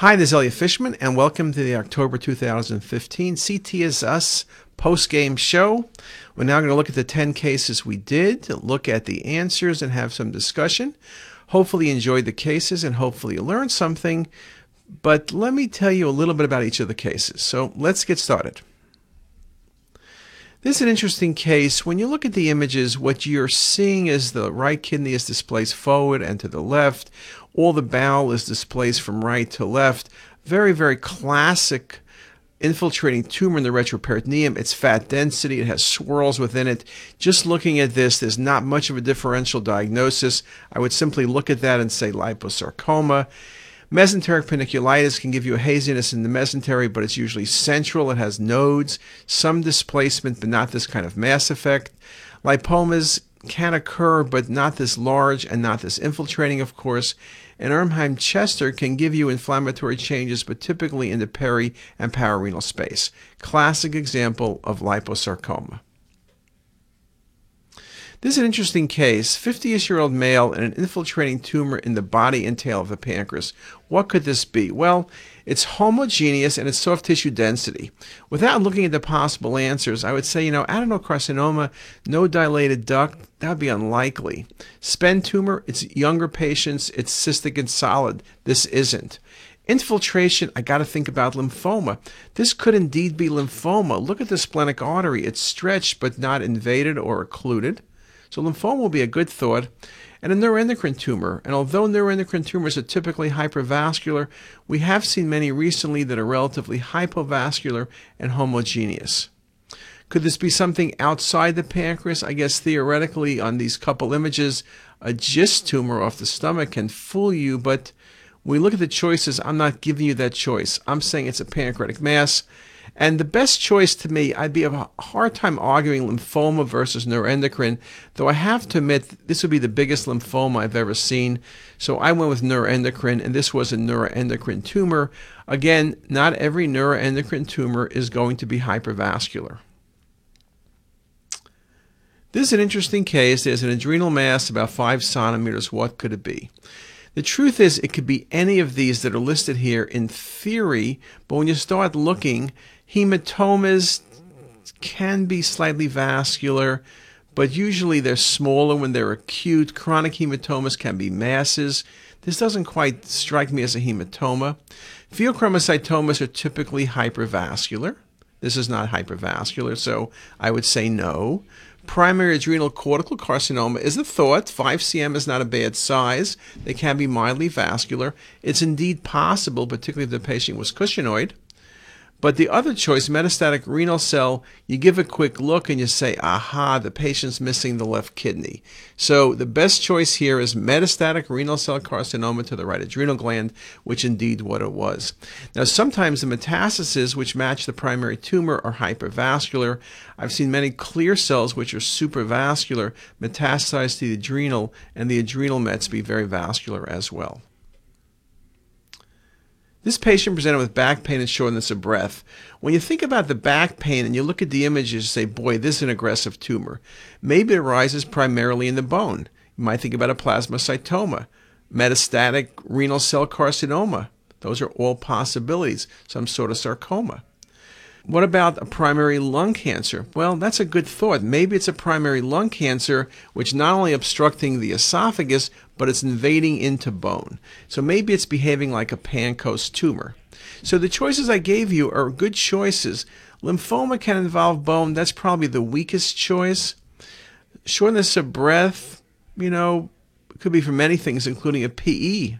Hi, this is Elliot Fishman, and welcome to the October 2015 CT is Us post-game show. We're now going to look at the 10 cases we did, look at the answers, and have some discussion. Hopefully you enjoyed the cases, and hopefully you learned something. But let me tell you a little bit about each of the cases. So let's get started. This is an interesting case. When you look at the images, what you're seeing is the right kidney is displaced forward and to the left. All the bowel is displaced from right to left. Very, very classic infiltrating tumor in the retroperitoneum. It's fat density. It has swirls within it. Just looking at this, there's not much of a differential diagnosis. I would simply look at that and say liposarcoma. Mesenteric panniculitis can give you a haziness in the mesentery, but it's usually central. It has nodes, some displacement, but not this kind of mass effect. Lipomas can occur, but not this large and not this infiltrating, of course. And Erdheim-Chester can give you inflammatory changes, but typically in the peri and pararenal space. Classic example of liposarcoma. This is an interesting case. 50 year old male and an infiltrating tumor in the body and tail of the pancreas. What could this be? Well, it's homogeneous and it's soft tissue density. Without looking at the possible answers, I would say, you know, adenocarcinoma, no dilated duct, that would be unlikely. SPEN tumor, it's younger patients, it's cystic and solid. This isn't. Infiltration, I got to think about lymphoma. This could indeed be lymphoma. Look at the splenic artery. It's stretched but not invaded or occluded. So lymphoma will be a good thought. And a neuroendocrine tumor. And although neuroendocrine tumors are typically hypervascular, we have seen many recently that are relatively hypovascular and homogeneous. Could this be something outside the pancreas? I guess theoretically, on these couple images, a GIST tumor off the stomach can fool you, but when we look at the choices, I'm not giving you that choice. I'm saying it's a pancreatic mass. And the best choice to me, I'd be a hard time arguing lymphoma versus neuroendocrine, though I have to admit this would be the biggest lymphoma I've ever seen. So I went with neuroendocrine, and this was a neuroendocrine tumor. Again, not every neuroendocrine tumor is going to be hypervascular. This is an interesting case. There's an adrenal mass about five centimeters. What could it be? The truth is, it could be any of these that are listed here in theory, but when you start looking, hematomas can be slightly vascular, but usually they're smaller when they're acute. Chronic hematomas can be masses. This doesn't quite strike me as a hematoma. Pheochromocytomas are typically hypervascular. This is not hypervascular, so I would say no. Primary adrenal cortical carcinoma is a thought. 5 cm is not a bad size. They can be mildly vascular. It's indeed possible, particularly if the patient was cushingoid. But the other choice, metastatic renal cell, you give a quick look and you say, aha, the patient's missing the left kidney. So the best choice here is metastatic renal cell carcinoma to the right adrenal gland, which indeed what it was. Now, sometimes the metastases which match the primary tumor are hypervascular. I've seen many clear cells which are supervascular metastasize to the adrenal, and the adrenal mets be very vascular as well. This patient presented with back pain and shortness of breath. When you think about the back pain and you look at the images, say, boy, this is an aggressive tumor. Maybe it arises primarily in the bone. You might think about a plasmacytoma, metastatic renal cell carcinoma. Those are all possibilities, some sort of sarcoma. What about a primary lung cancer? Well, that's a good thought. Maybe it's a primary lung cancer which not only obstructing the esophagus, but it's invading into bone. So maybe it's behaving like a Pancoast tumor. So the choices I gave you are good choices. Lymphoma can involve bone. That's probably the weakest choice. Shortness of breath, you know, could be for many things, including a PE.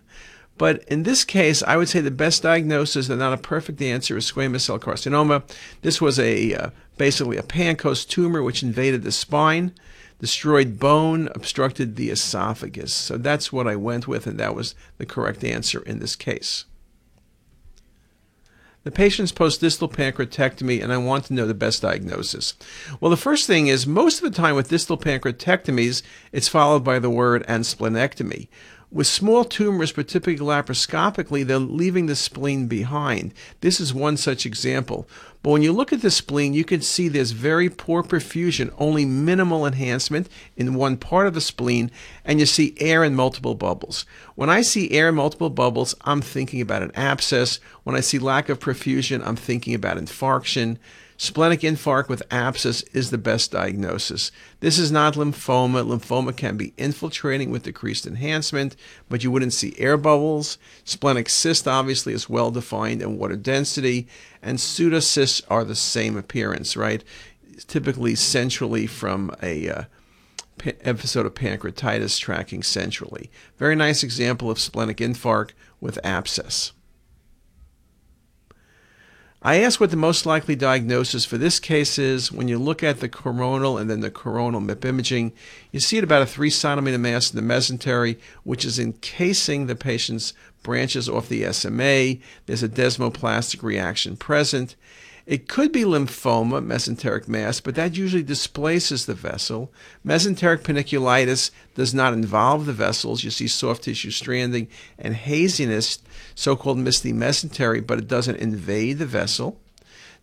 But in this case, I would say the best diagnosis, and not a perfect answer, is squamous cell carcinoma. This was a uh, basically a Pancoast tumor which invaded the spine, destroyed bone, obstructed the esophagus. So that's what I went with, and that was the correct answer in this case. The patient's post-distal pancreatectomy, and I want to know the best diagnosis. Well, the first thing is most of the time with distal pancreatectomies, it's followed by the word and splenectomy. With small tumors, but typically laparoscopically, they're leaving the spleen behind. This is one such example. But when you look at the spleen, you can see there's very poor perfusion, only minimal enhancement in one part of the spleen, and you see air in multiple bubbles. When I see air in multiple bubbles, I'm thinking about an abscess. When I see lack of perfusion, I'm thinking about infarction. Splenic infarct with abscess is the best diagnosis. This is not lymphoma. Lymphoma can be infiltrating with decreased enhancement, but you wouldn't see air bubbles. Splenic cyst obviously is well defined in water density, and pseudocysts are the same appearance, right? Typically centrally from a uh, episode of pancreatitis tracking centrally. Very nice example of splenic infarct with abscess. I asked what the most likely diagnosis for this case is. When you look at the coronal and then the coronal MIP imaging, you see it about a 3 centimeter mass in the mesentery, which is encasing the patient's branches off the SMA. There's a desmoplastic reaction present. It could be lymphoma, mesenteric mass, but that usually displaces the vessel. Mesenteric panniculitis does not involve the vessels. You see soft tissue stranding and haziness, so called misty mesentery, but it doesn't invade the vessel.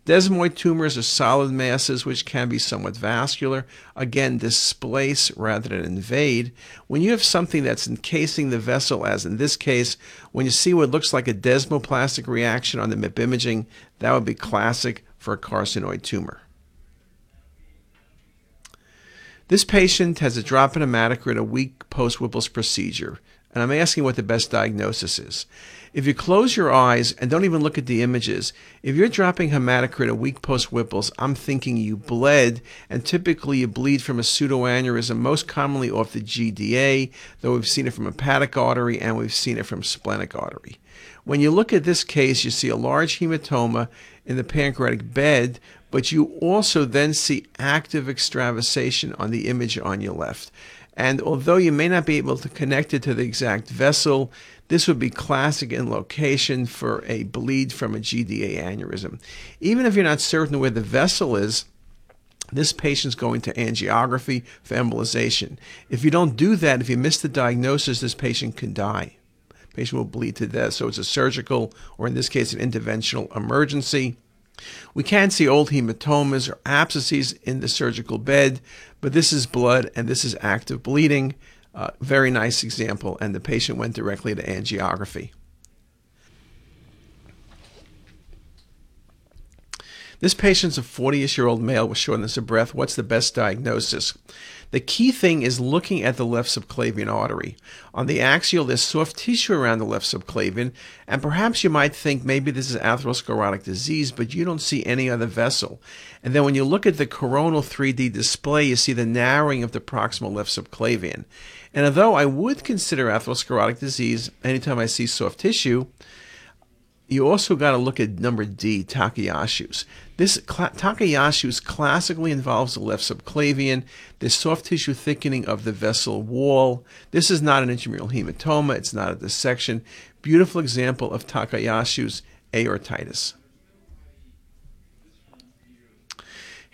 Desmoid tumors are solid masses which can be somewhat vascular. Again, displace rather than invade. When you have something that's encasing the vessel, as in this case, when you see what looks like a desmoplastic reaction on the MIP imaging, that would be classic for a carcinoid tumor. This patient has a drop in hematocrit a week post Whipple's procedure, and I'm asking what the best diagnosis is. If you close your eyes and don't even look at the images, if you're dropping hematocrit a week post Whipple's, I'm thinking you bled, and typically you bleed from a pseudoaneurysm, most commonly off the GDA, though we've seen it from hepatic artery and we've seen it from splenic artery. When you look at this case, you see a large hematoma in the pancreatic bed, but you also then see active extravasation on the image on your left. And although you may not be able to connect it to the exact vessel, this would be classic in location for a bleed from a GDA aneurysm. Even if you're not certain where the vessel is, this patient's going to angiography for embolization. If you don't do that, if you miss the diagnosis, this patient can die. Patient will bleed to death. So it's a surgical, or in this case, an interventional emergency. We can see old hematomas or abscesses in the surgical bed, but this is blood and this is active bleeding. Uh, very nice example, and the patient went directly to angiography. This patient's a 40 year old male with shortness of breath. What's the best diagnosis? The key thing is looking at the left subclavian artery. On the axial, there's soft tissue around the left subclavian, and perhaps you might think maybe this is atherosclerotic disease, but you don't see any other vessel. And then when you look at the coronal 3D display, you see the narrowing of the proximal left subclavian. And although I would consider atherosclerotic disease anytime I see soft tissue, you also got to look at number D, Takayasu's. This cl- Takayasu's classically involves the left subclavian, the soft tissue thickening of the vessel wall. This is not an intramural hematoma, it's not a dissection. Beautiful example of Takayasu's aortitis.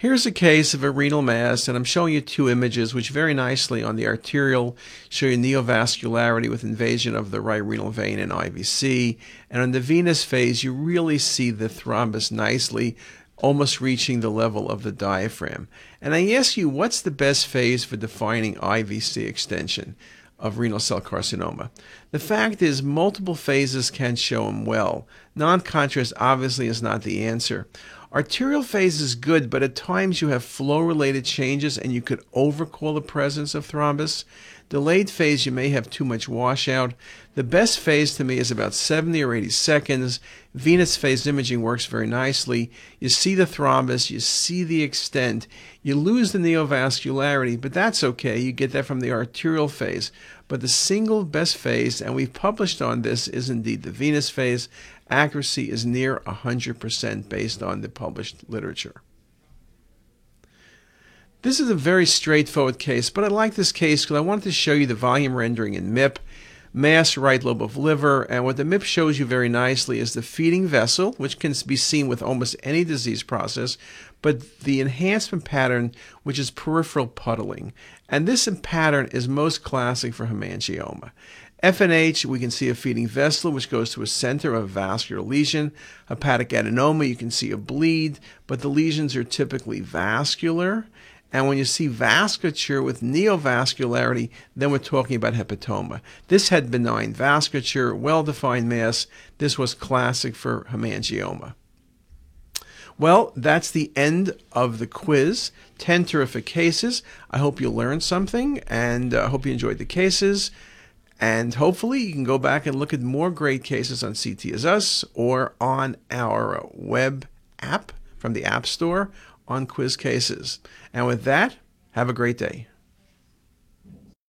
Here's a case of a renal mass, and I'm showing you two images which very nicely on the arterial show you neovascularity with invasion of the right renal vein and IVC. And on the venous phase, you really see the thrombus nicely, almost reaching the level of the diaphragm. And I ask you, what's the best phase for defining IVC extension? of renal cell carcinoma. The fact is, multiple phases can show them well. Non contrast obviously is not the answer. Arterial phase is good, but at times you have flow related changes and you could overcall the presence of thrombus. Delayed phase, you may have too much washout. The best phase to me is about 70 or 80 seconds. Venous phase imaging works very nicely. You see the thrombus, you see the extent, you lose the neovascularity, but that's okay. You get that from the arterial phase. But the single best phase, and we've published on this, is indeed the venous phase. Accuracy is near 100% based on the published literature. This is a very straightforward case, but I like this case because I wanted to show you the volume rendering in MIP, mass right lobe of liver, and what the MIP shows you very nicely is the feeding vessel, which can be seen with almost any disease process, but the enhancement pattern, which is peripheral puddling. And this pattern is most classic for hemangioma. FNH, we can see a feeding vessel, which goes to a center of a vascular lesion. Hepatic adenoma, you can see a bleed, but the lesions are typically vascular. And when you see vasculature with neovascularity, then we're talking about hepatoma. This had benign vasculature, well defined mass. This was classic for hemangioma. Well, that's the end of the quiz. 10 terrific cases. I hope you learned something and I uh, hope you enjoyed the cases. And hopefully, you can go back and look at more great cases on CT is Us or on our web app from the App Store on quiz cases. And with that, have a great day.